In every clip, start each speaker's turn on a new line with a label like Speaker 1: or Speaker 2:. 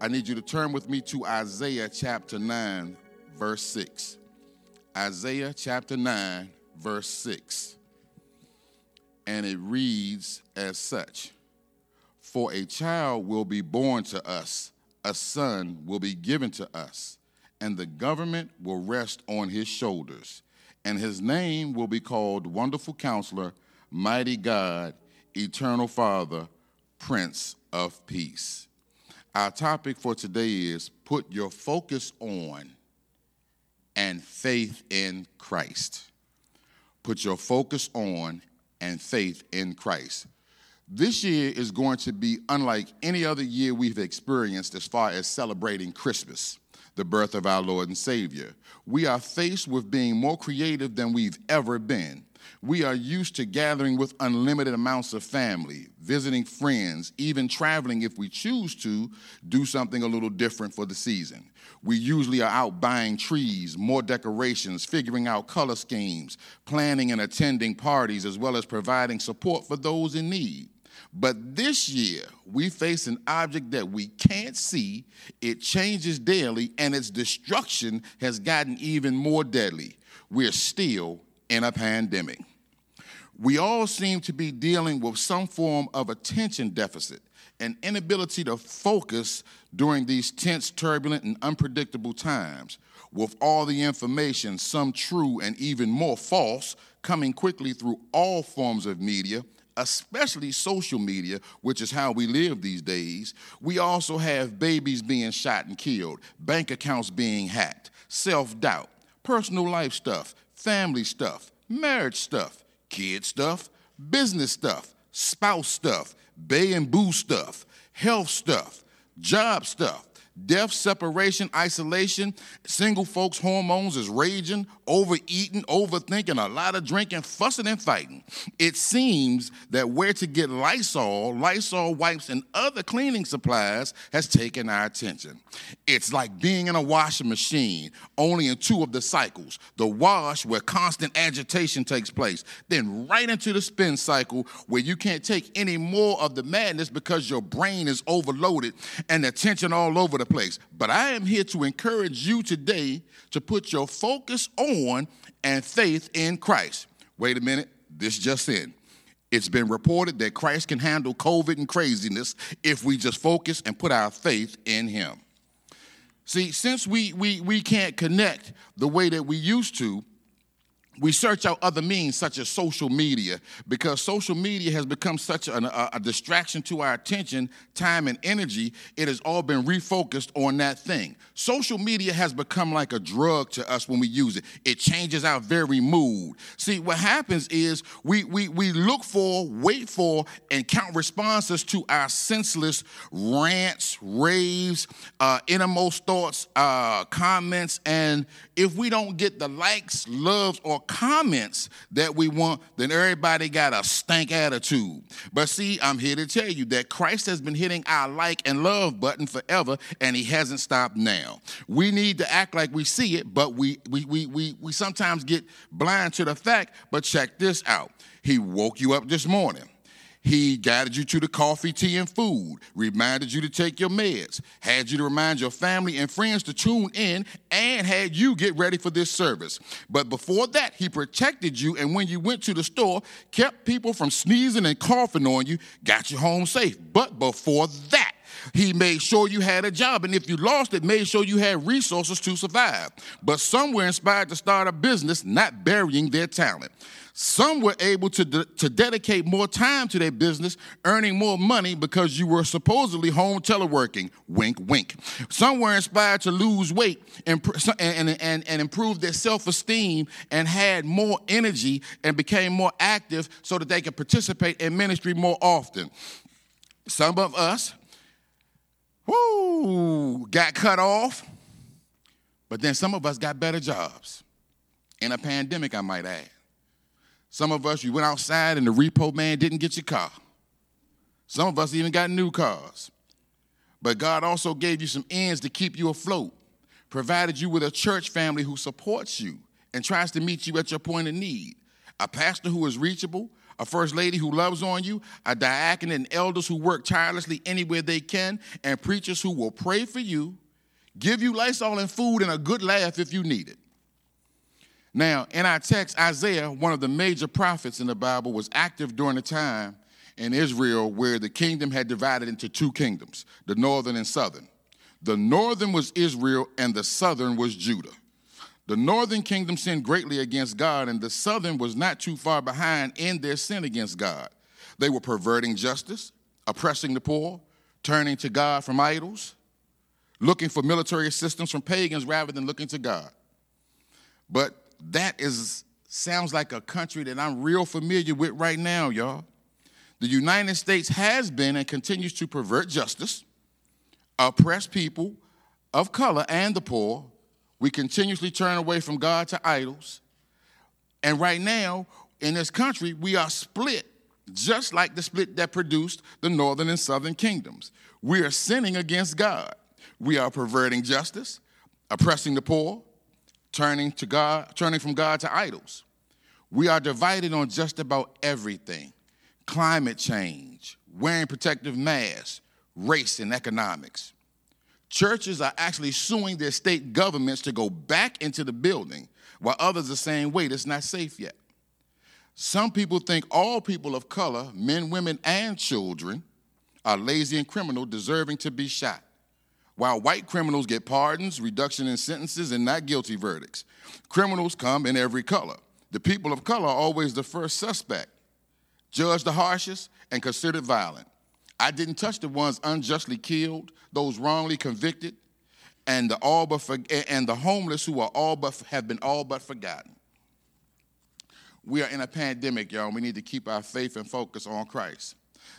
Speaker 1: I need you to turn with me to Isaiah chapter 9, verse 6. Isaiah chapter 9, verse 6. And it reads as such For a child will be born to us, a son will be given to us, and the government will rest on his shoulders. And his name will be called Wonderful Counselor, Mighty God, Eternal Father, Prince of Peace. Our topic for today is Put Your Focus on and Faith in Christ. Put your focus on and faith in Christ. This year is going to be unlike any other year we've experienced as far as celebrating Christmas, the birth of our Lord and Savior. We are faced with being more creative than we've ever been. We are used to gathering with unlimited amounts of family, visiting friends, even traveling if we choose to do something a little different for the season. We usually are out buying trees, more decorations, figuring out color schemes, planning and attending parties, as well as providing support for those in need. But this year, we face an object that we can't see, it changes daily, and its destruction has gotten even more deadly. We're still in a pandemic. We all seem to be dealing with some form of attention deficit, an inability to focus during these tense, turbulent, and unpredictable times, with all the information, some true and even more false, coming quickly through all forms of media, especially social media, which is how we live these days. We also have babies being shot and killed, bank accounts being hacked, self doubt, personal life stuff, family stuff, marriage stuff, kid stuff, business stuff, spouse stuff, bay and boo stuff, health stuff, job stuff, death, separation, isolation, single folks' hormones is raging, overeating, overthinking, a lot of drinking, fussing and fighting. It seems that where to get Lysol, Lysol wipes, and other cleaning supplies has taken our attention. It's like being in a washing machine, only in two of the cycles the wash, where constant agitation takes place, then right into the spin cycle, where you can't take any more of the madness because your brain is overloaded and the tension all over the place. But I am here to encourage you today to put your focus on and faith in Christ. Wait a minute, this just in. It's been reported that Christ can handle COVID and craziness if we just focus and put our faith in Him. See, since we, we, we can't connect the way that we used to, we search out other means such as social media because social media has become such an, a, a, distraction to our attention time and energy. It has all been refocused on that thing. Social media has become like a drug to us when we use it. It changes our very mood. See what happens is we we, we look for wait for and count responses to our senseless rants raves uh, innermost thoughts uh, comments. And if we don't get the likes loves or comments that we want, then everybody got a stank attitude. But see, I'm here to tell you that Christ has been hitting our like and love button forever, and he hasn't stopped now. We need to act like we see it, but we we we we, we sometimes get blind to the fact. But check this out. He woke you up this morning. He guided you to the coffee, tea, and food, reminded you to take your meds, had you to remind your family and friends to tune in, and had you get ready for this service. But before that, he protected you, and when you went to the store, kept people from sneezing and coughing on you, got you home safe. But before that, he made sure you had a job, and if you lost it, made sure you had resources to survive. But some were inspired to start a business, not burying their talent. Some were able to, de- to dedicate more time to their business, earning more money because you were supposedly home teleworking. Wink, wink. Some were inspired to lose weight and, and, and, and improve their self esteem and had more energy and became more active so that they could participate in ministry more often. Some of us, whoo, got cut off, but then some of us got better jobs. In a pandemic, I might add. Some of us, you went outside and the repo man didn't get your car. Some of us even got new cars. But God also gave you some ends to keep you afloat, provided you with a church family who supports you and tries to meet you at your point of need, a pastor who is reachable, a first lady who loves on you, a diaconate and elders who work tirelessly anywhere they can, and preachers who will pray for you, give you Lysol and food and a good laugh if you need it. Now, in our text, Isaiah, one of the major prophets in the Bible, was active during the time in Israel where the kingdom had divided into two kingdoms, the northern and southern. The northern was Israel and the southern was Judah. The northern kingdom sinned greatly against God, and the southern was not too far behind in their sin against God. They were perverting justice, oppressing the poor, turning to God from idols, looking for military assistance from pagans rather than looking to God. But that is sounds like a country that I'm real familiar with right now, y'all. The United States has been and continues to pervert justice, oppress people of color and the poor. We continuously turn away from God to idols. And right now, in this country, we are split, just like the split that produced the northern and southern kingdoms. We are sinning against God. We are perverting justice, oppressing the poor, turning to God, turning from God to idols. We are divided on just about everything climate change, wearing protective masks, race, and economics. Churches are actually suing their state governments to go back into the building, while others are saying, wait, it's not safe yet. Some people think all people of color, men, women, and children, are lazy and criminal, deserving to be shot while white criminals get pardons, reduction in sentences, and not guilty verdicts. Criminals come in every color. The people of color are always the first suspect, judged the harshest, and considered violent. I didn't touch the ones unjustly killed, those wrongly convicted, and the all but for, and the homeless who are all but have been all but forgotten. We are in a pandemic, y'all. We need to keep our faith and focus on Christ.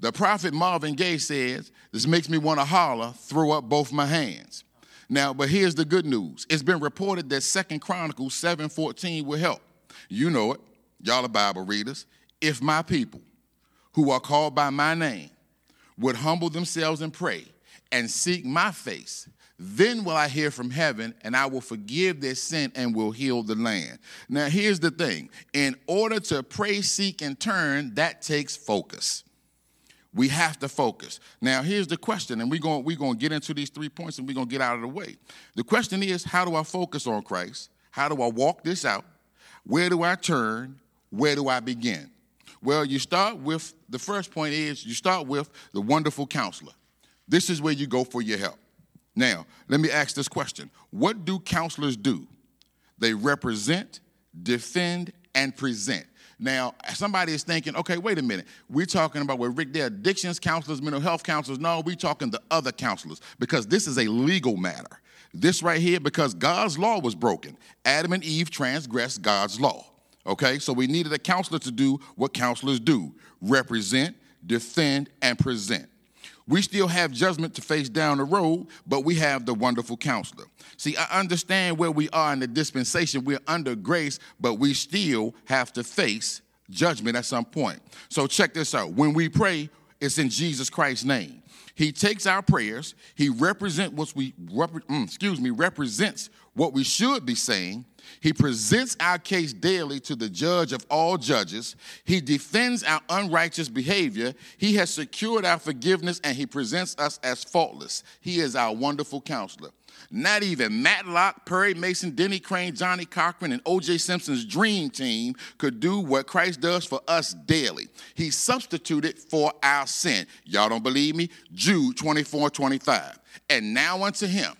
Speaker 1: The prophet Marvin Gaye says, This makes me want to holler, throw up both my hands. Now, but here's the good news. It's been reported that Second Chronicles 7:14 will help. You know it. Y'all are Bible readers. If my people who are called by my name would humble themselves and pray and seek my face, then will I hear from heaven and I will forgive their sin and will heal the land. Now, here's the thing in order to pray, seek, and turn, that takes focus. We have to focus. Now, here's the question, and we're going we're going to get into these three points and we're going to get out of the way. The question is how do I focus on Christ? How do I walk this out? Where do I turn? Where do I begin? Well, you start with the first point is you start with the wonderful counselor. This is where you go for your help. Now, let me ask this question What do counselors do? They represent, defend, and present. Now, somebody is thinking, okay, wait a minute. We're talking about where Rick, they're addictions counselors, mental health counselors. No, we're talking the other counselors because this is a legal matter. This right here, because God's law was broken. Adam and Eve transgressed God's law. Okay, so we needed a counselor to do what counselors do represent, defend, and present. We still have judgment to face down the road, but we have the wonderful counselor. See, I understand where we are in the dispensation. We're under grace, but we still have to face judgment at some point. So check this out. When we pray, it's in Jesus Christ's name. He takes our prayers, he represents what we mm, excuse me, represents what we should be saying. He presents our case daily to the judge of all judges. He defends our unrighteous behavior. He has secured our forgiveness and he presents us as faultless. He is our wonderful counselor. Not even Matlock, Perry Mason, Denny Crane, Johnnie Cochran, and O.J. Simpson's dream team could do what Christ does for us daily. He substituted for our sin. Y'all don't believe me? Jude 24 25. And now unto him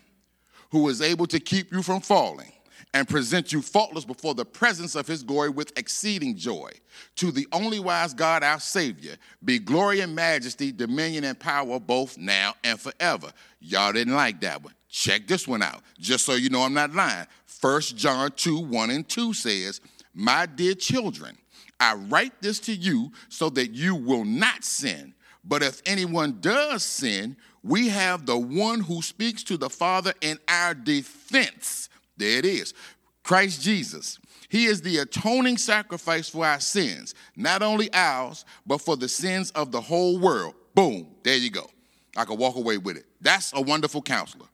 Speaker 1: who is able to keep you from falling and present you faultless before the presence of his glory with exceeding joy. To the only wise God, our Savior, be glory and majesty, dominion and power both now and forever. Y'all didn't like that one. Check this one out, just so you know I'm not lying. 1 John 2 1 and 2 says, My dear children, I write this to you so that you will not sin. But if anyone does sin, we have the one who speaks to the Father in our defense. There it is Christ Jesus. He is the atoning sacrifice for our sins, not only ours, but for the sins of the whole world. Boom, there you go. I could walk away with it. That's a wonderful counselor.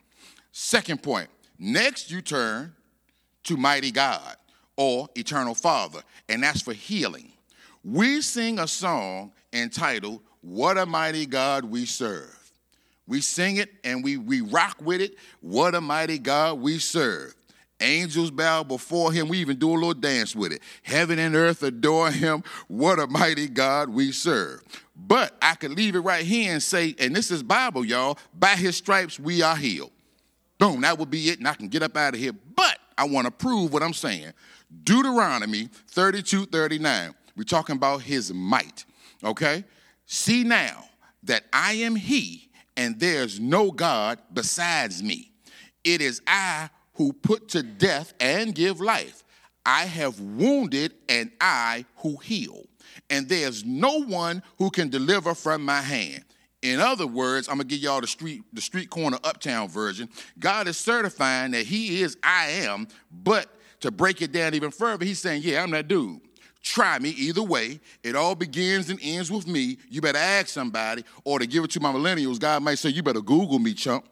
Speaker 1: Second point next, you turn to mighty God or eternal Father, and that's for healing. we sing a song entitled, What a Mighty God We Serve. We sing it and we, we rock with it. What a mighty God we serve. Angels bow before him. We even do a little dance with it. Heaven and earth adore him. What a mighty God we serve. But I could leave it right here and say, and this is Bible, y'all, by his stripes we are healed. Boom, that would be it, and I can get up out of here. But I want to prove what I'm saying. Deuteronomy 32 39. We're talking about his might. Okay? See now that I am he, and there's no God besides me. It is I who put to death and give life. I have wounded and I who heal. And there's no one who can deliver from my hand. In other words, I'm gonna give y'all the street, the street corner uptown version. God is certifying that He is I am, but to break it down even further, He's saying, Yeah, I'm that dude. Try me either way. It all begins and ends with me. You better ask somebody, or to give it to my millennials, God might say, You better Google me, chump.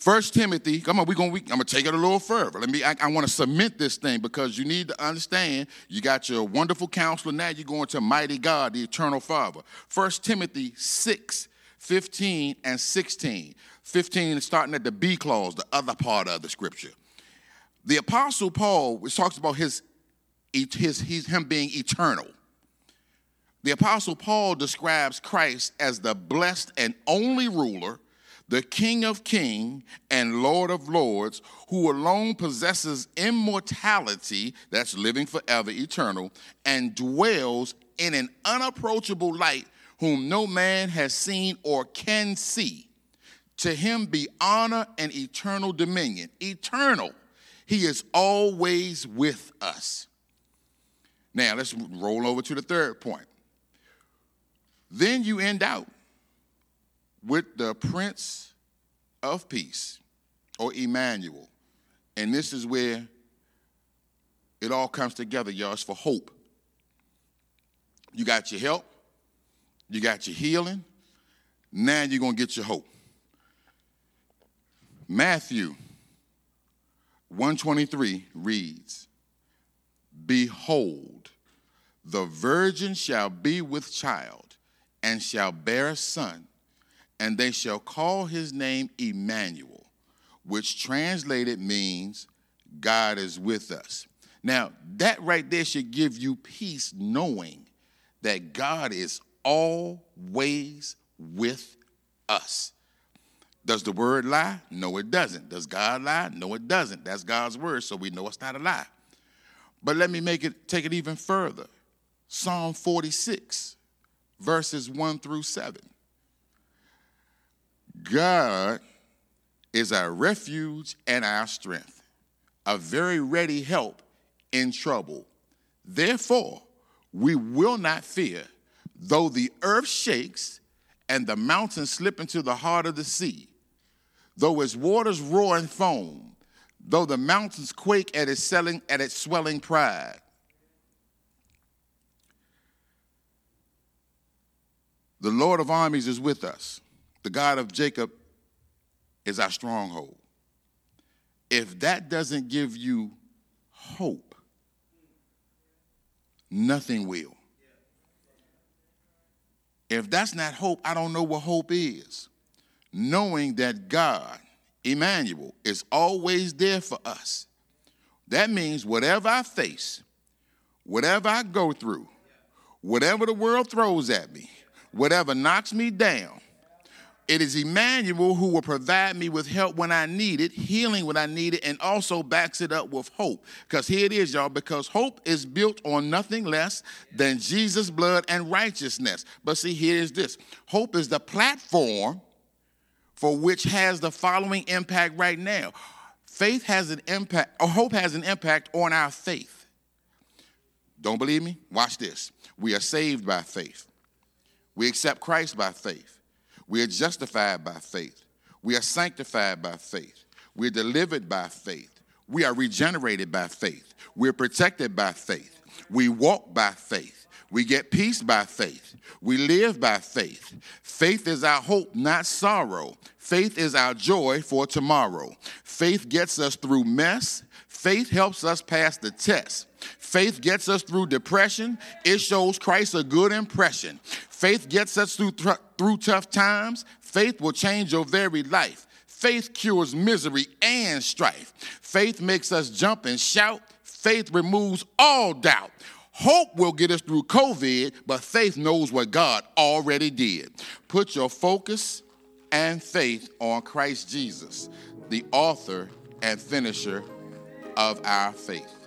Speaker 1: First Timothy, come on, we're gonna, we, I'm gonna take it a little further. Let me, I, I wanna cement this thing because you need to understand you got your wonderful counselor, now you're going to mighty God, the eternal Father. First Timothy 6, 15 and 16. 15 is starting at the B clause, the other part of the scripture. The Apostle Paul, which talks about his, his, his him being eternal. The Apostle Paul describes Christ as the blessed and only ruler the King of Kings and Lord of Lords, who alone possesses immortality, that's living forever, eternal, and dwells in an unapproachable light, whom no man has seen or can see. To him be honor and eternal dominion. Eternal. He is always with us. Now, let's roll over to the third point. Then you end out with the Prince of Peace, or Emmanuel. And this is where it all comes together, y'all. It's for hope. You got your help, you got your healing, now you're going to get your hope. Matthew 123 reads, Behold, the virgin shall be with child and shall bear a son and they shall call his name Emmanuel, which translated means God is with us. Now, that right there should give you peace knowing that God is always with us. Does the word lie? No, it doesn't. Does God lie? No, it doesn't. That's God's word, so we know it's not a lie. But let me make it take it even further. Psalm 46, verses 1 through 7. God is our refuge and our strength, a very ready help in trouble. Therefore, we will not fear, though the earth shakes and the mountains slip into the heart of the sea, though its waters roar and foam, though the mountains quake at its, selling, at its swelling pride. The Lord of armies is with us. The God of Jacob is our stronghold. If that doesn't give you hope, nothing will. If that's not hope, I don't know what hope is. Knowing that God, Emmanuel, is always there for us. That means whatever I face, whatever I go through, whatever the world throws at me, whatever knocks me down, it is Emmanuel who will provide me with help when I need it, healing when I need it, and also backs it up with hope. Because here it is, y'all, because hope is built on nothing less than Jesus' blood and righteousness. But see, here is this hope is the platform for which has the following impact right now. Faith has an impact, or hope has an impact on our faith. Don't believe me? Watch this. We are saved by faith. We accept Christ by faith. We are justified by faith. We are sanctified by faith. We are delivered by faith. We are regenerated by faith. We're protected by faith. We walk by faith. We get peace by faith. We live by faith. Faith is our hope, not sorrow. Faith is our joy for tomorrow. Faith gets us through mess. Faith helps us pass the test. Faith gets us through depression. It shows Christ a good impression. Faith gets us through, th- through tough times. Faith will change your very life. Faith cures misery and strife. Faith makes us jump and shout. Faith removes all doubt. Hope will get us through COVID, but faith knows what God already did. Put your focus and faith on Christ Jesus, the author and finisher of our faith.